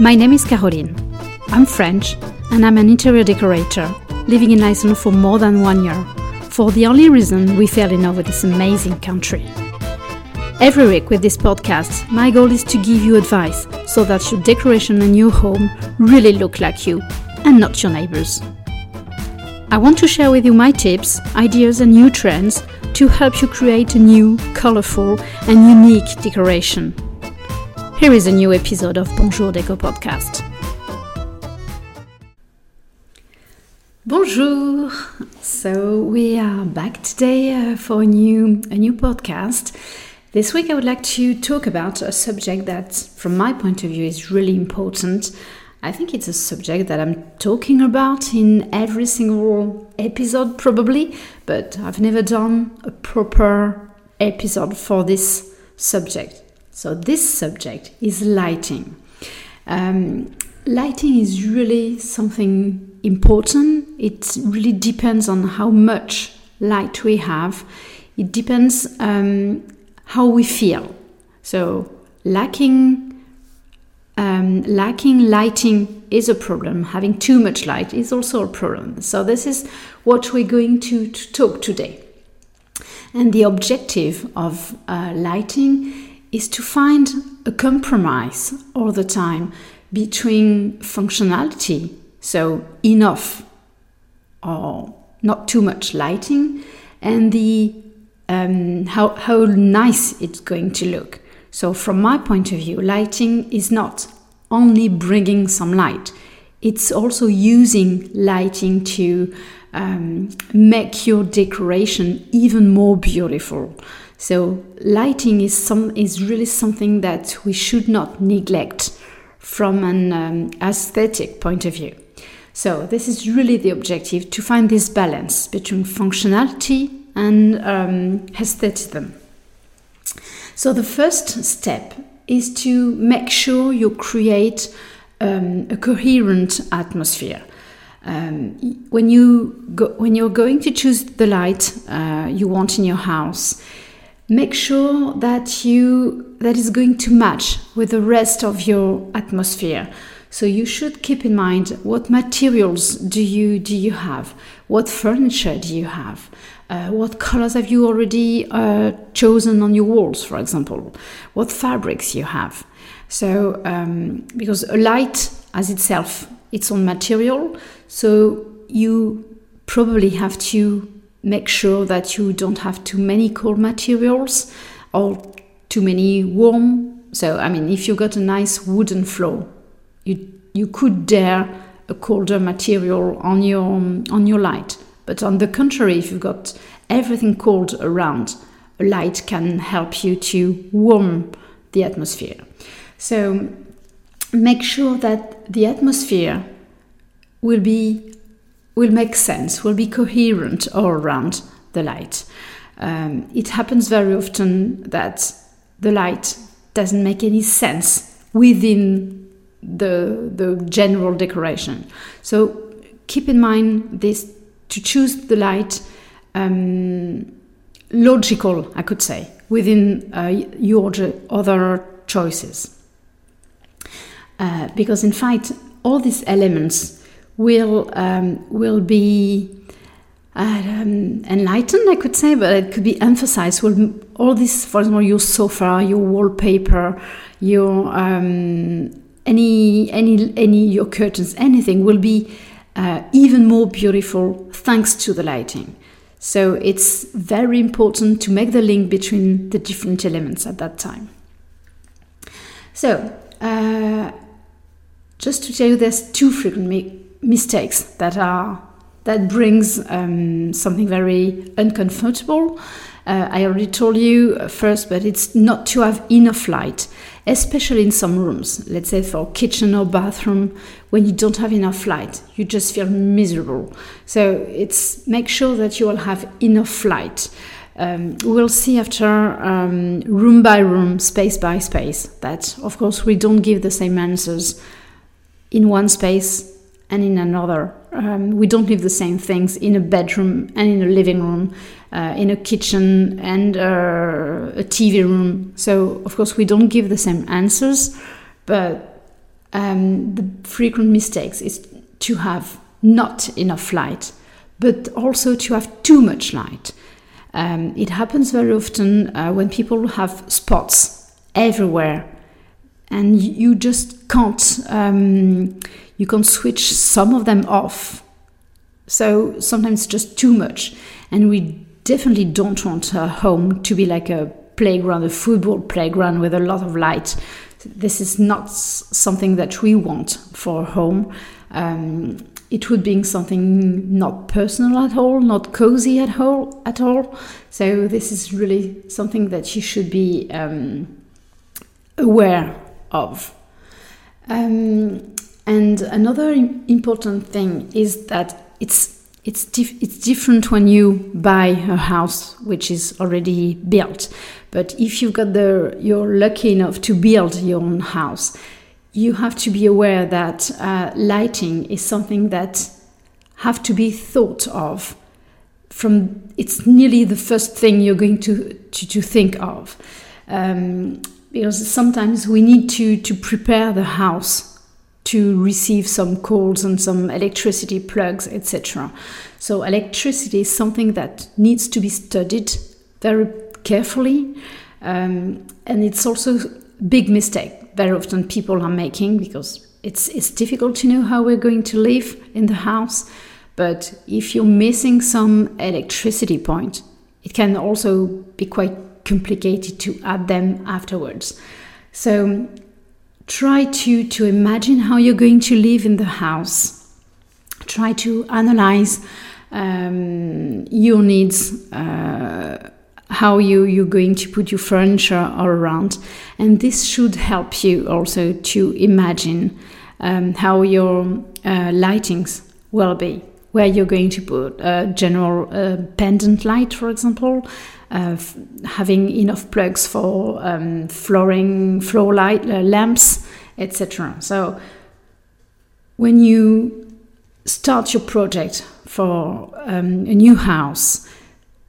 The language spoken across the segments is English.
My name is Caroline. I'm French and I'm an interior decorator living in Iceland for more than one year for the only reason we fell in love with this amazing country. Every week with this podcast, my goal is to give you advice so that your decoration and your home really look like you and not your neighbors. I want to share with you my tips, ideas, and new trends to help you create a new, colorful, and unique decoration. Here is a new episode of Bonjour Déco podcast. Bonjour. So we are back today uh, for a new a new podcast. This week I would like to talk about a subject that from my point of view is really important. I think it's a subject that I'm talking about in every single episode probably, but I've never done a proper episode for this subject. So, this subject is lighting. Um, lighting is really something important. It really depends on how much light we have. It depends um, how we feel. So, lacking um, lacking lighting is a problem. Having too much light is also a problem. So, this is what we're going to, to talk today. And the objective of uh, lighting is to find a compromise all the time between functionality, so enough or not too much lighting, and the um, how, how nice it's going to look. So, from my point of view, lighting is not only bringing some light, it's also using lighting to um, make your decoration even more beautiful. So lighting is some is really something that we should not neglect from an um, aesthetic point of view. So this is really the objective to find this balance between functionality and um, aestheticism. So the first step is to make sure you create um, a coherent atmosphere. Um, when you go, when you're going to choose the light uh, you want in your house, make sure that you that is going to match with the rest of your atmosphere. So you should keep in mind what materials do you do you have? What furniture do you have? Uh, what colors have you already uh, chosen on your walls for example? What fabrics you have? So um, because a light as itself its own material. So you probably have to make sure that you don't have too many cold materials or too many warm. So, I mean, if you got a nice wooden floor, you you could dare a colder material on your on your light. But on the contrary, if you've got everything cold around, a light can help you to warm the atmosphere. So make sure that the atmosphere will be will make sense, will be coherent all around the light. Um, it happens very often that the light doesn't make any sense within the, the general decoration. So keep in mind this to choose the light um, logical, I could say, within uh, your other choices. Uh, because in fact, all these elements will um, will be um, enlightened, I could say, but it could be emphasized. Will all this, for example, your sofa, your wallpaper, your um, any any any your curtains, anything will be uh, even more beautiful thanks to the lighting. So it's very important to make the link between the different elements at that time. So. Uh, just to tell you, there's two frequent mistakes that are that brings um, something very uncomfortable. Uh, I already told you first, but it's not to have enough light, especially in some rooms. Let's say for kitchen or bathroom, when you don't have enough light, you just feel miserable. So it's make sure that you will have enough light. Um, we'll see after um, room by room, space by space, that of course we don't give the same answers in one space and in another. Um, we don't leave the same things in a bedroom and in a living room, uh, in a kitchen and uh, a TV room. So, of course, we don't give the same answers, but um, the frequent mistakes is to have not enough light, but also to have too much light. Um, it happens very often uh, when people have spots everywhere, and you just can't um, you can switch some of them off. So sometimes just too much, and we definitely don't want a home to be like a playground, a football playground with a lot of light. This is not something that we want for home. Um, it would be something not personal at all, not cozy at all. At all. So this is really something that you should be um, aware of. Um, and another important thing is that it's it's dif- it's different when you buy a house which is already built. But if you've got the you're lucky enough to build your own house, you have to be aware that uh, lighting is something that have to be thought of from it's nearly the first thing you're going to to, to think of um, because sometimes we need to to prepare the house to receive some calls and some electricity plugs etc so electricity is something that needs to be studied very carefully um, and it's also a big mistake very often people are making because it's it's difficult to know how we're going to live in the house. But if you're missing some electricity point, it can also be quite complicated to add them afterwards. So try to to imagine how you're going to live in the house. Try to analyze um, your needs. Uh, how you, you're going to put your furniture all around. And this should help you also to imagine um, how your uh, lightings will be, where you're going to put a general uh, pendant light, for example, uh, having enough plugs for um, flooring, floor light uh, lamps, etc. So when you start your project for um, a new house,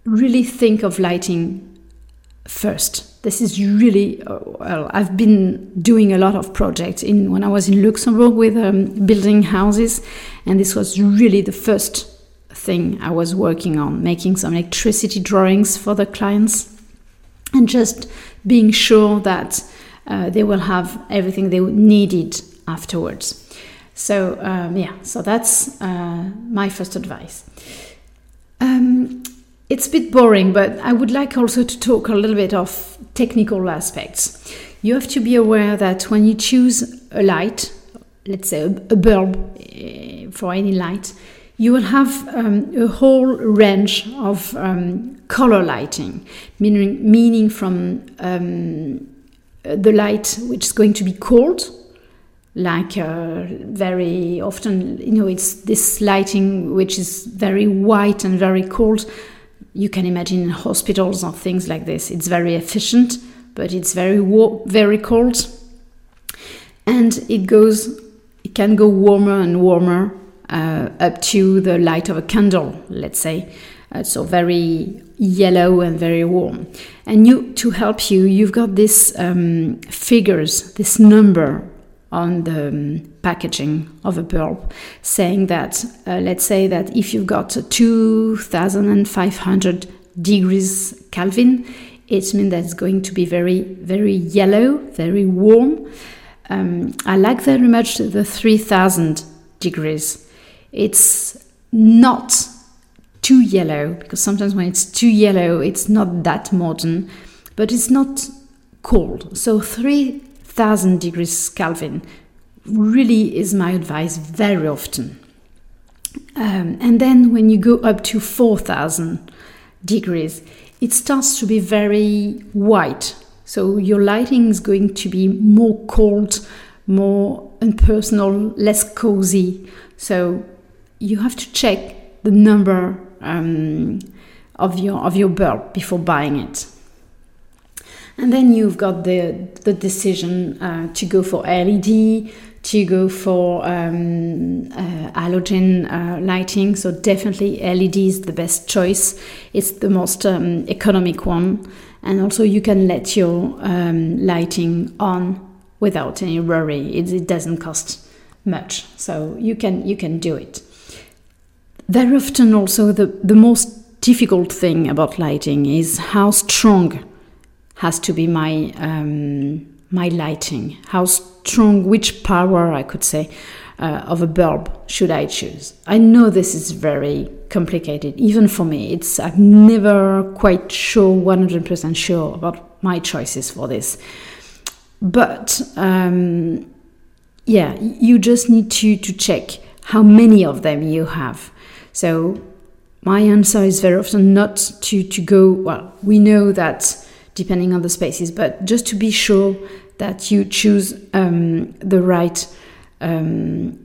really think of lighting first. This is really uh, well. I've been doing a lot of projects in when I was in Luxembourg with um, building houses, and this was really the first thing I was working on, making some electricity drawings for the clients, and just being sure that uh, they will have everything they needed afterwards. So um, yeah, so that's uh, my first advice. Um, it's a bit boring, but I would like also to talk a little bit of technical aspects. You have to be aware that when you choose a light, let's say a, bulb uh, for any light, you will have um, a whole range of um, color lighting, meaning, meaning from um, the light which is going to be cold, like uh, very often, you know, it's this lighting which is very white and very cold you can imagine in hospitals or things like this. It's very efficient, but it's very war- very cold, and it goes. It can go warmer and warmer uh, up to the light of a candle, let's say. Uh, so very yellow and very warm. And you, to help you, you've got these um, figures, this number on the um, packaging of a bulb, saying that, uh, let's say that if you've got 2500 degrees Kelvin, it means that it's going to be very, very yellow, very warm. Um, I like very much the 3000 degrees. It's not too yellow because sometimes when it's too yellow, it's not that modern, but it's not cold. So 3000 degrees Kelvin really is my advice very often. Um, and then when you go up to 4000 degrees, it starts to be very white. So your lighting is going to be more cold, more impersonal, less cozy. So you have to check the number um, of your of your bulb before buying it. And then you've got the, the decision uh, to go for LED, to go for um, uh, halogen uh, lighting. So definitely LED is the best choice. It's the most um, economic one. And also you can let your um, lighting on without any worry. It, it doesn't cost much, so you can you can do it. Very often, also the the most difficult thing about lighting is how strong has to be my um, my lighting, how strong, which power I could say uh, of a bulb should I choose. I know this is very complicated, even for me. It's I'm never quite sure, 100% sure about my choices for this. But um, yeah, you just need to to check how many of them you have. So my answer is very often not to, to go, well, we know that depending on the spaces, but just to be sure that you choose um, the right, um,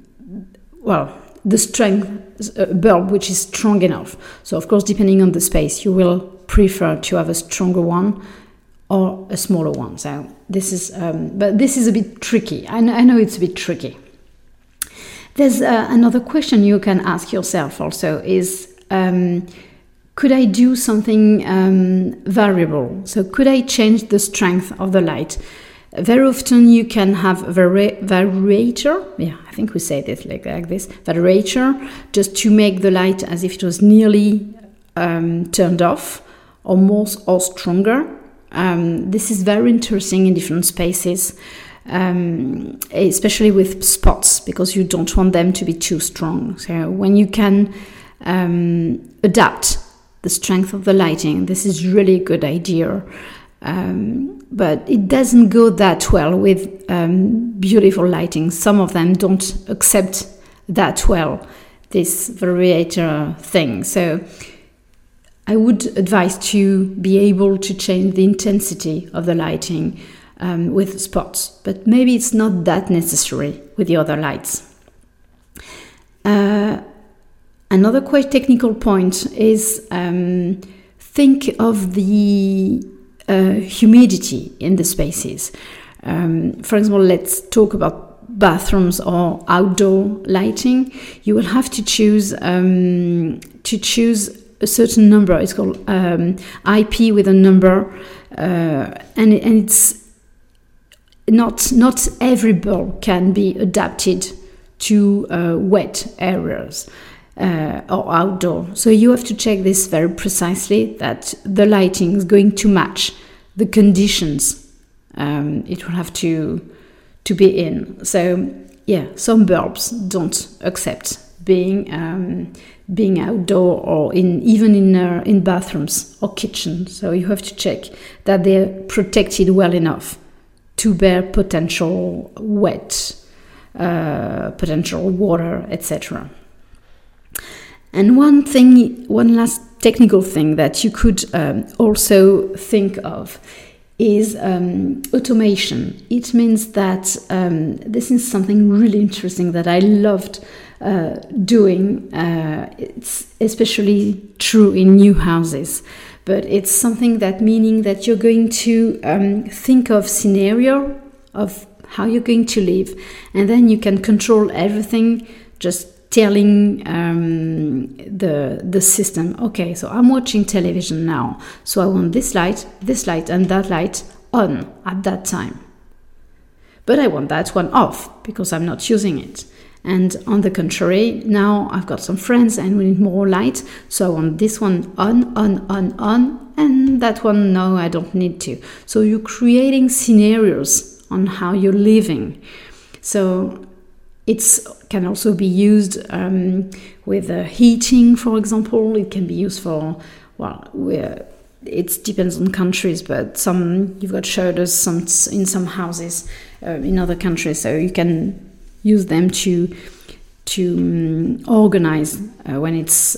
well, the strength uh, bulb which is strong enough. So, of course, depending on the space, you will prefer to have a stronger one or a smaller one. So, this is, um, but this is a bit tricky. I, I know it's a bit tricky. There's uh, another question you can ask yourself also is um, could I do something um, variable? So, could I change the strength of the light? Very often, you can have a vari- variator. Yeah, I think we say this like, like this variator, just to make the light as if it was nearly um, turned off or more or stronger. Um, this is very interesting in different spaces. Um, especially with spots because you don't want them to be too strong. So when you can um, adapt the strength of the lighting. This is really a good idea. Um, but it doesn't go that well with um, beautiful lighting. Some of them don't accept that well this variator thing. So I would advise to be able to change the intensity of the lighting um, with spots, but maybe it's not that necessary with the other lights. Uh, Another quite technical point is um, think of the uh, humidity in the spaces. Um, for example, let's talk about bathrooms or outdoor lighting. You will have to choose um, to choose a certain number. It's called um, IP with a number, uh, and, and it's not not every bulb can be adapted to uh, wet areas uh, or outdoor. So you have to check this very precisely that the lighting is going to match the conditions um, it will have to to be in. So yeah, some bulbs don't accept being um, being outdoor or in even in uh, in bathrooms or kitchen. So you have to check that they're protected well enough to bear potential wet, uh, potential water, etc. And one thing, one last technical thing that you could um, also think of is um, automation. It means that um, this is something really interesting that I loved uh, doing. Uh, it's especially true in new houses, but it's something that meaning that you're going to um, think of scenario of how you're going to live, and then you can control everything just telling um, the the system, okay, so I'm watching television now, so I want this light, this light, and that light on at that time. But I want that one off because I'm not using it. And on the contrary, now I've got some friends and we need more light, so want this one on, on, on, on, and that one, no, I don't need to. So you're creating scenarios on how you're living. So it can also be used um, with uh, heating, for example. It can be used for, well, it depends on countries, but some you've got shutters some in some houses uh, in other countries, so you can use them to to um, organize uh, when it's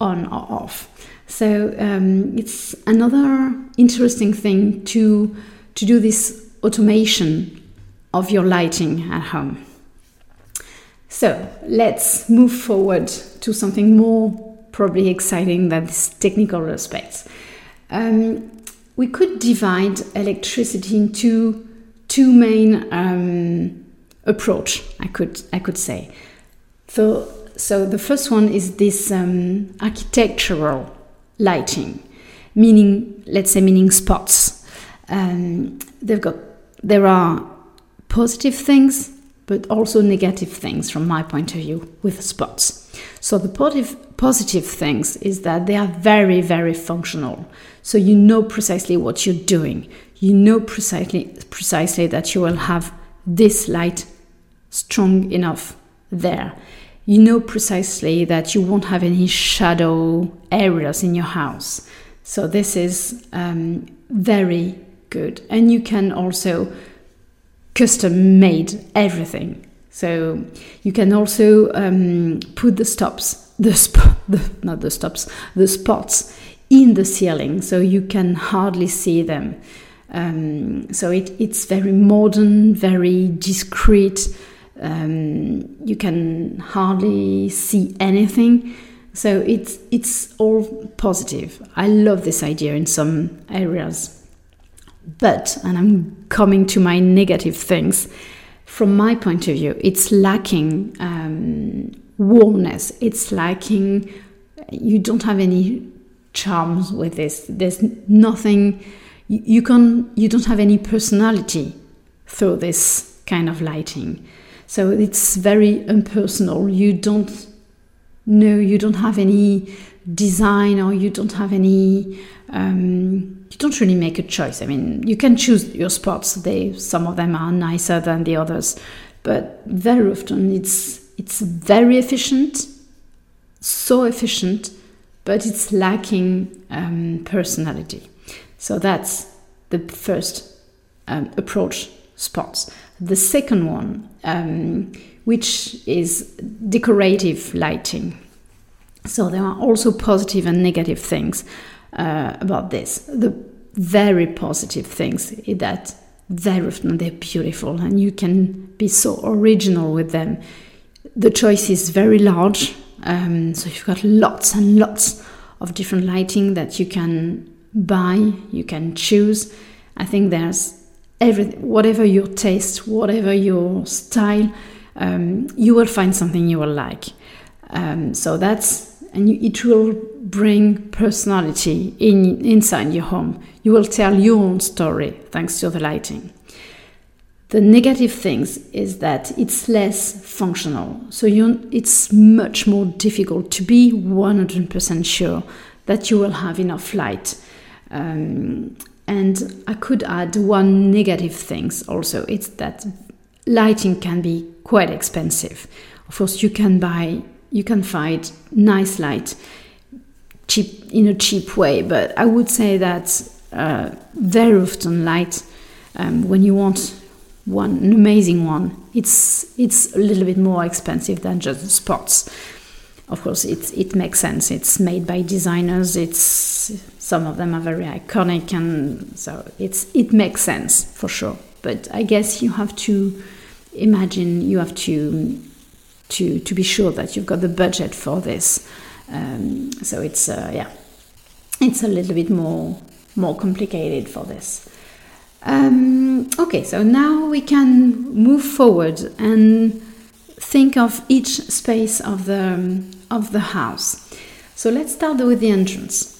on or off. So um, it's another interesting thing to to do this automation of your lighting at home. So let's move forward to something more probably exciting than these technical aspects. Um, we could divide electricity into two main um, approach. I could I could say. So so the first one is this um, architectural lighting, meaning let's say meaning spots. Um, they've got there are positive things, but also negative things from my point of view with spots. So the positive, positive things is that they are very, very functional. So you know precisely what you're doing. You know precisely, precisely that you will have this light strong enough there. You know precisely that you won't have any shadow areas in your house. So this is um, very good. And you can also custom made everything. So you can also um, put the stops, the, sp- the not the stops, the spots in the ceiling, so you can hardly see them. Um, so it, it's very modern, very discreet. Um, you can hardly see anything. So it's it's all positive. I love this idea in some areas. But, and I'm coming to my negative things, from my point of view, it's lacking um, warmness. It's lacking, you don't have any charms with this. There's nothing, you, you, can, you don't have any personality through this kind of lighting. So it's very impersonal. You don't know, you don't have any design or you don't have any um, you don't really make a choice. I mean, you can choose your spots. They some of them are nicer than the others, but very often it's it's very efficient, so efficient, but it's lacking um, personality. So that's the first um, approach spots. The second one, um, which is decorative lighting. So there are also positive and negative things uh, about this. The very positive things is that very often they're beautiful and you can be so original with them. The choice is very large, um, so you've got lots and lots of different lighting that you can buy, you can choose. I think there's everything, whatever your taste, whatever your style, um, you will find something you will like. Um, so that's and you, it will bring personality in inside your home. You will tell your own story thanks to the lighting. The negative things is that it's less functional, so it's much more difficult to be 100% sure that you will have enough light. Um, and I could add one negative things also. It's that lighting can be quite expensive. Of course, you can buy you can find nice light cheap in a cheap way. But I would say that uh, very often light um, when you want one an amazing one, it's it's a little bit more expensive than just spots. Of course, it it makes sense. It's made by designers. It's some of them are very iconic, and so it's it makes sense for sure. But I guess you have to imagine. You have to to to be sure that you've got the budget for this. Um, so it's uh, yeah, it's a little bit more more complicated for this. Um, okay, so now we can move forward and think of each space of the of the house. So let's start with the entrance.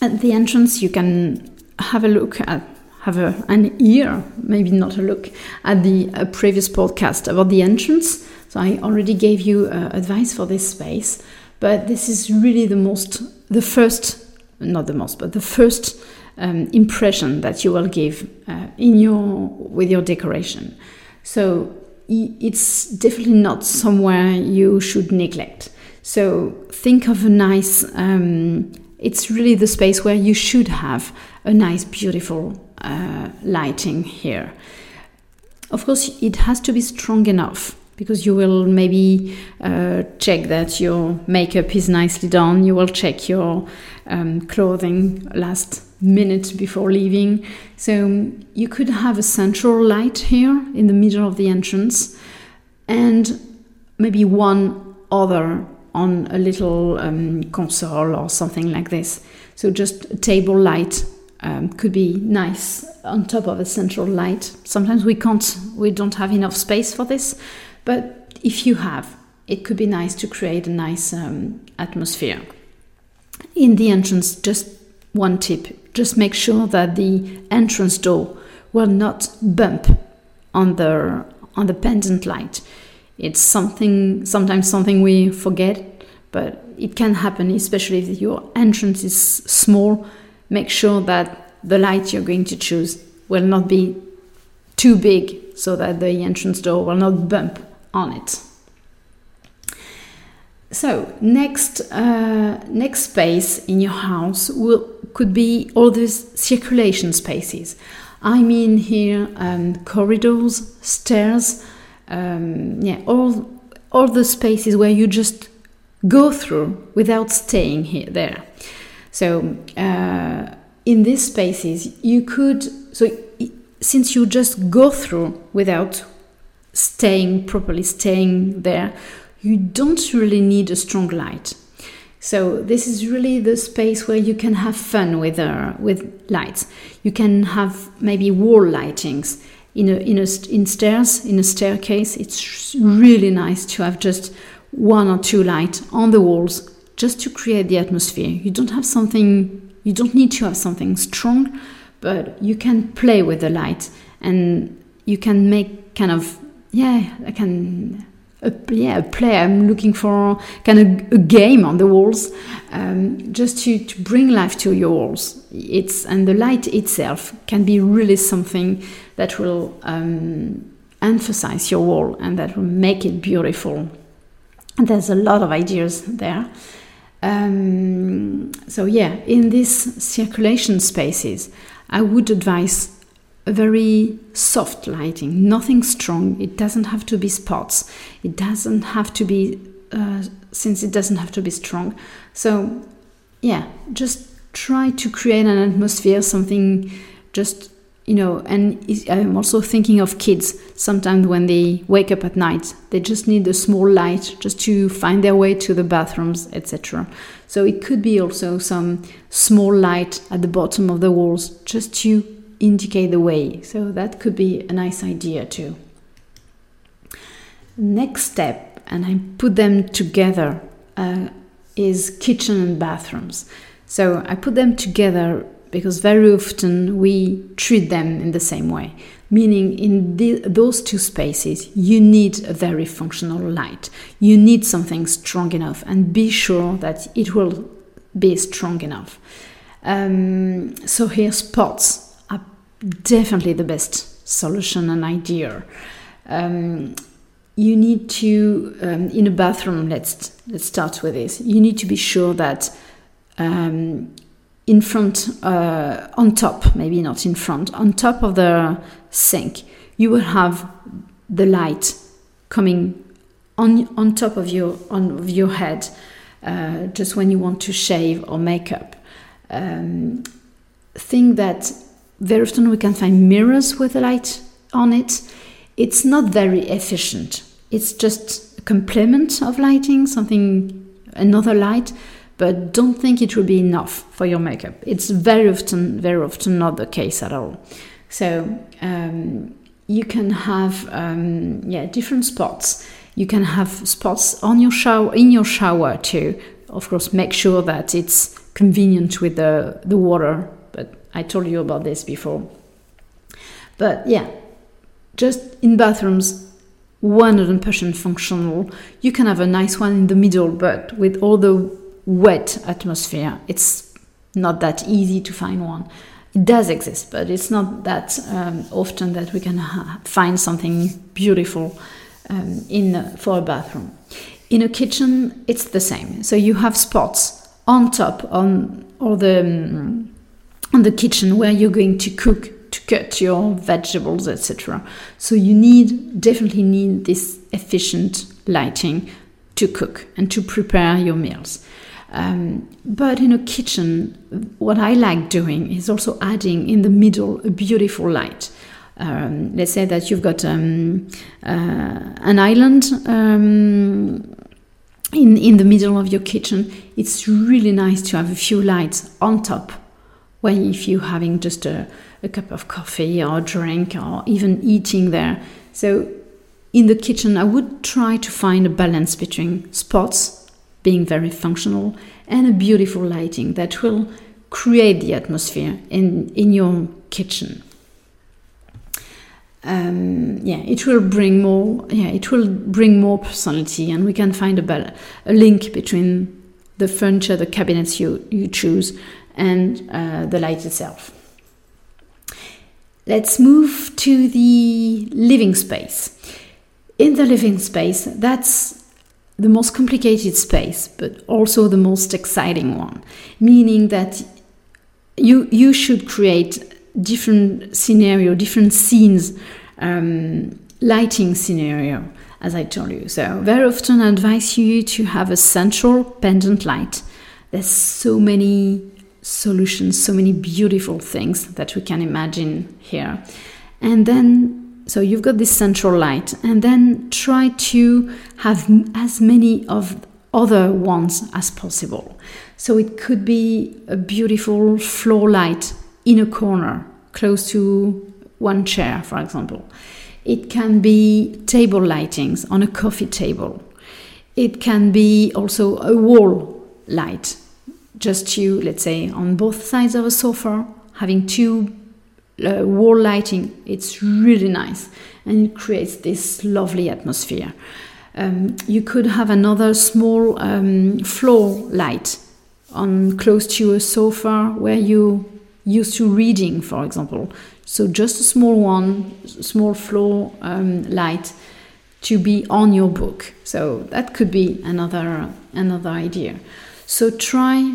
At the entrance, you can have a look at have a, an ear, maybe not a look, at the uh, previous podcast about the entrance. So I already gave you uh, advice for this space, but this is really the most, the first, not the most, but the first um, impression that you will give uh, in your with your decoration. So it's definitely not somewhere you should neglect. So think of a nice. Um, it's really the space where you should have a nice, beautiful uh, lighting here. Of course, it has to be strong enough because you will maybe uh, check that your makeup is nicely done. You will check your um, clothing last minute before leaving. So you could have a central light here in the middle of the entrance and maybe one other on a little um, console or something like this. So just a table light um, could be nice on top of a central light. Sometimes we can't, we don't have enough space for this, but if you have, it could be nice to create a nice um, atmosphere. In the entrance, just one tip: just make sure that the entrance door will not bump on the on the pendant light. It's something sometimes something we forget, but it can happen, especially if your entrance is small. Make sure that the light you're going to choose will not be too big so that the entrance door will not bump on it. So next uh, next space in your house will could be all these circulation spaces. I mean here um, corridors, stairs, um, yeah, all all the spaces where you just go through without staying here there. So uh, in these spaces you could so since you just go through without staying properly staying there you don't really need a strong light. So this is really the space where you can have fun with uh, with lights. You can have maybe wall lightings in a in a in stairs in a staircase. It's really nice to have just one or two lights on the walls just to create the atmosphere. You don't have something. You don't need to have something strong, but you can play with the light and you can make kind of yeah. I can a, yeah, a play. I'm looking for kind of a game on the walls, um, just to, to bring life to your walls. It's and the light itself can be really something that will um, emphasize your wall and that will make it beautiful. And there's a lot of ideas there. Um, so yeah, in these circulation spaces, I would advise a very soft lighting, nothing strong. It doesn't have to be spots. It doesn't have to be, uh, since it doesn't have to be strong. So, yeah, just try to create an atmosphere, something just, you know, and I'm also thinking of kids. Sometimes when they wake up at night, they just need a small light just to find their way to the bathrooms, etc. So it could be also some small light at the bottom of the walls just to indicate the way. So that could be a nice idea too. Next step, and I put them together, uh, is kitchen and bathrooms. So I put them together because very often we treat them in the same way. Meaning, in the, those two spaces, you need a very functional light. You need something strong enough, and be sure that it will be strong enough. Um, so, here, spots are definitely the best solution and idea. Um, you need to um, in a bathroom. Let's let's start with this. You need to be sure that um, in front, uh, on top, maybe not in front, on top of the sink, you will have the light coming on on top of your on of your head, uh, just when you want to shave or make up. Um, think that very often we can find mirrors with a light on it. It's not very efficient. It's just a complement of lighting, something, another light, but don't think it will be enough for your makeup. It's very often, very often not the case at all. So um, you can have, um, yeah, different spots. You can have spots on your shower, in your shower too. Of course, make sure that it's convenient with the, the water But I told you about this before. But yeah, just in bathrooms, 100% functional. You can have a nice one in the middle, but with all the wet atmosphere, it's not that easy to find one. It does exist, but it's not that um, often that we can ha- find something beautiful um, in for a bathroom. In a kitchen, it's the same. So you have spots on top on all the um, on the kitchen where you're going to cook to cut your vegetables etc so you need definitely need this efficient lighting to cook and to prepare your meals um, but in a kitchen what i like doing is also adding in the middle a beautiful light. Um, let's say that you've got um, uh, an island um, in, in the middle of your kitchen. It's really nice to have a few lights on top when if you're having just a, a cup of coffee or drink or even eating there. So in the kitchen, I would try to find a balance between spots being very functional and a beautiful lighting that will create the atmosphere in, in your kitchen. um, yeah, it will bring more. Yeah, it will bring more personality, and we can find a, a link between the furniture, the cabinets you you choose, and uh, the light itself. Let's move to the living space. In the living space, that's the most complicated space, but also the most exciting one, meaning that you you should create different scenario, different scenes, um, lighting scenario, as I told you. So very often I advise you to have a central pendant light. There's so many solutions, so many beautiful things that we can imagine here. And then, so you've got this central light, and then try to have as many of other ones as possible. So it could be a beautiful floor light in a corner, close to one chair, for example. It can be table lightings on a coffee table. It can be also a wall light just you, let's say, on both sides of a sofa, having two uh, wall lighting, it's really nice and it creates this lovely atmosphere. Um, you could have another small um, floor light on close to a sofa where you used to reading, for example. So just a small one, small floor um, light to be on your book. So that could be another another idea. So try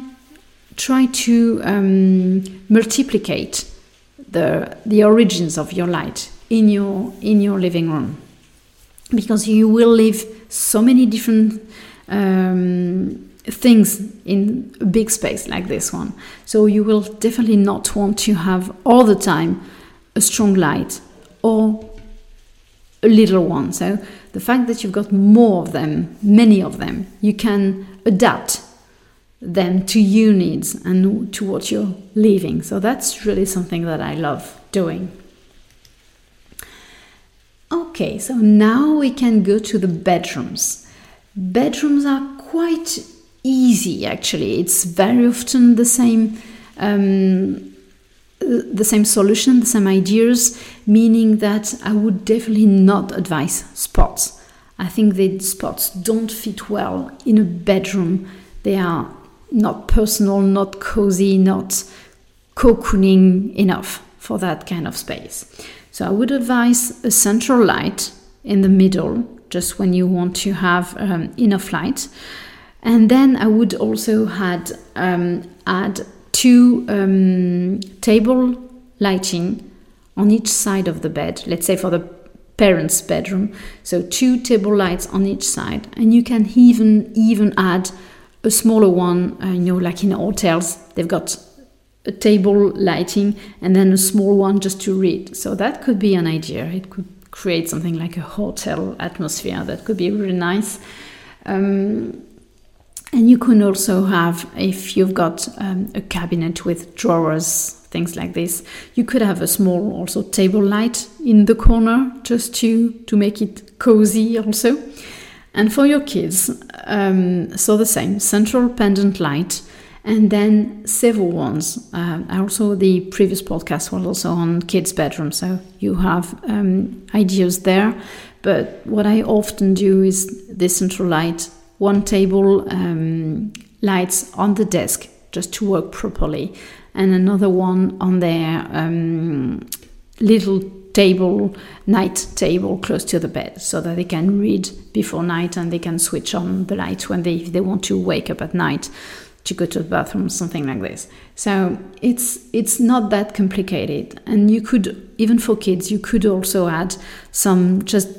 try to um, multiplicate the the origins of your light in your in your living room. Because you will leave so many different um, things in a big space like this one. So you will definitely not want to have all the time a strong light or a little one. So the fact that you've got more of them many of them you can adapt them to your needs and to what you're living. So that's really something that I love doing. Okay, so now we can go to the bedrooms. Bedrooms are quite easy actually. It's very often the same um, the same solution, the same ideas, meaning that I would definitely not advise spots. I think the spots don't fit well in a bedroom. They are not personal, not cozy, not cocooning enough for that kind of space. So I would advise a central light in the middle, just when you want to have um, enough light. And then I would also add, um, add two um, table lighting on each side of the bed, let's say for the parents' bedroom. So two table lights on each side. And you can even even add a smaller one, uh, you know, like in hotels, they've got a table lighting and then a small one just to read. So that could be an idea. It could create something like a hotel atmosphere that could be really nice. Um, and you can also have, if you've got um, a cabinet with drawers, things like this, you could have a small also table light in the corner just to to make it cozy also. And for your kids, um, so the same central pendant light, and then several ones. Uh, also, the previous podcast was also on kids' bedroom, so you have um, ideas there. But what I often do is this central light, one table um, lights on the desk just to work properly, and another one on their um, little table, night table close to the bed so that they can read before night and they can switch on the light when they, if they want to wake up at night to go to the bathroom, something like this. So it's it's not that complicated, and you could even for kids you could also add some just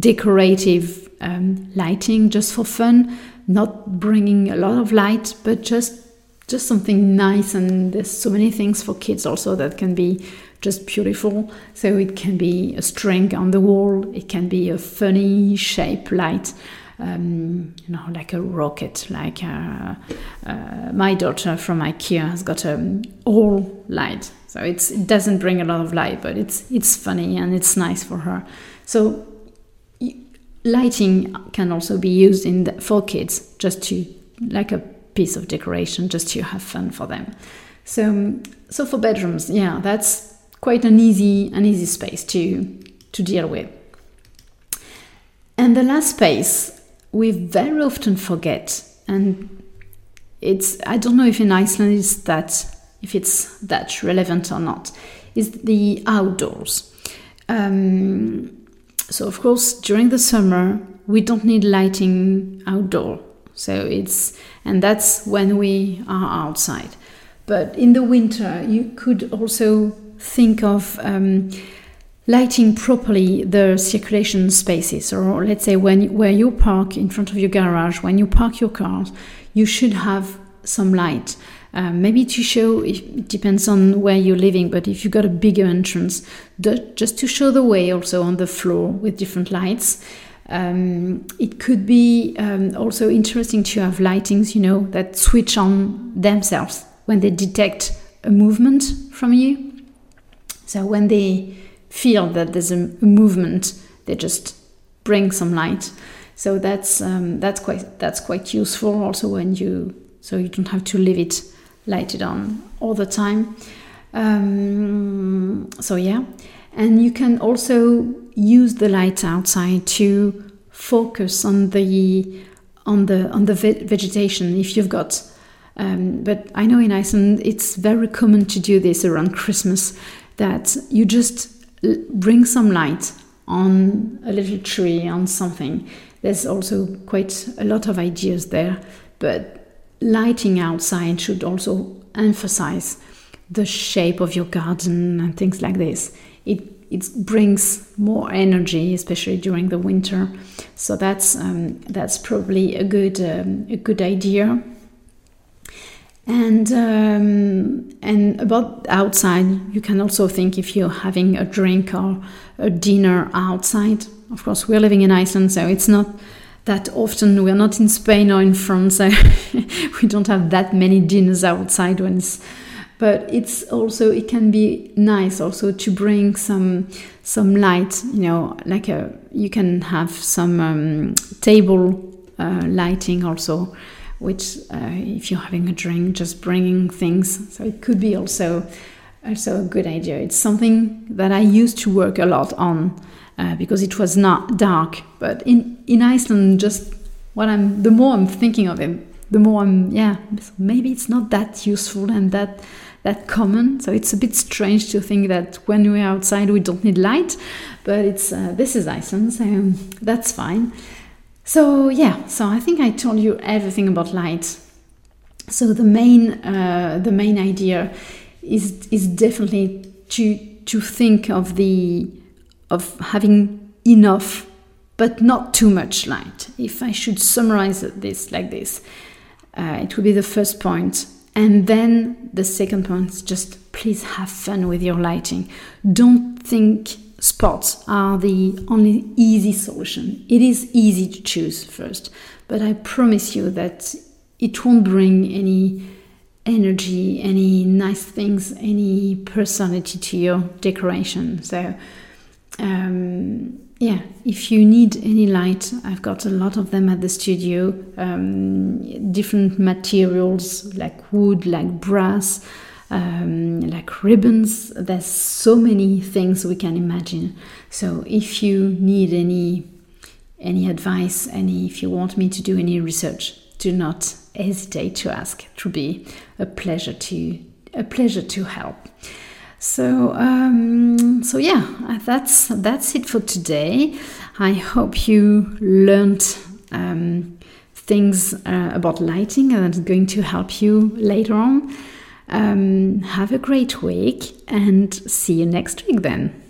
decorative um, lighting just for fun, not bringing a lot of light, but just just something nice. And there's so many things for kids also that can be just beautiful. So it can be a string on the wall, it can be a funny shape light. Um, you know, like a rocket. Like uh, uh, my daughter from IKEA has got a all light, so it doesn't bring a lot of light, but it's it's funny and it's nice for her. So lighting can also be used in the, for kids, just to like a piece of decoration, just to have fun for them. So so for bedrooms, yeah, that's quite an easy an easy space to to deal with. And the last space we very often forget, and it's I don't know if in Iceland is that if it's that relevant or not, is the outdoors. Um, so of course during the summer we don't need lighting outdoor. So it's and that's when we are outside. But in the winter you could also think of um, lighting properly the circulation spaces or let's say when where you park in front of your garage when you park your cars you should have some light. Um, maybe to show it depends on where you're living but if you've got a bigger entrance just to show the way also on the floor with different lights. Um, it could be um, also interesting to have lightings you know that switch on themselves when they detect a movement from you so when they feel that there's a, movement, they just bring some light. So that's um, that's quite that's quite useful also when you so you don't have to leave it lighted on all the time. Um, so yeah, and you can also use the light outside to focus on the on the on the ve- vegetation if you've got. Um, but I know in Iceland it's very common to do this around Christmas that you just bring some light on a little tree, on something. There's also quite a lot of ideas there, but lighting outside should also emphasize the shape of your garden and things like this. It it brings more energy, especially during the winter. So that's um, that's probably a good um, a good idea. And um, and about outside, you can also think if you're having a drink or a dinner outside. Of course, we're living in Iceland, so it's not that often. We're not in Spain or in France, so we don't have that many dinners outside. It's, but it's also it can be nice also to bring some some light. You know, like a you can have some um, table uh, lighting also which uh, if you're having a drink, just bringing things. So it could be also also a good idea. It's something that I used to work a lot on uh, because it was not dark. But in in Iceland, just what I'm the more I'm thinking of it, the more I'm yeah maybe it's not that useful and that that common. So it's a bit strange to think that when we're outside we don't need light, but it's uh, this is Iceland, so that's fine. So yeah, so I think I told you everything about light. So the main uh, the main idea is is definitely to to think of the of having enough but not too much light. If I should summarize this like this, uh, it would be the first point. And then the second point is just please have fun with your lighting. Don't think spots are the only easy solution. It is easy to choose first, but I promise you that it won't bring any energy, any nice things, any personality to your decoration. So, um, yeah, if you need any light, I've got a lot of them at the studio, um, different materials like wood, like brass um, like ribbons. There's so many things we can imagine. So if you need any any advice, any if you want me to do any research, do not hesitate to ask. It will be a pleasure to a pleasure to help. So um, so yeah, that's that's it for today. I hope you learned um, things uh, about lighting and it's going to help you later on. Um, have a great week and see you next week then.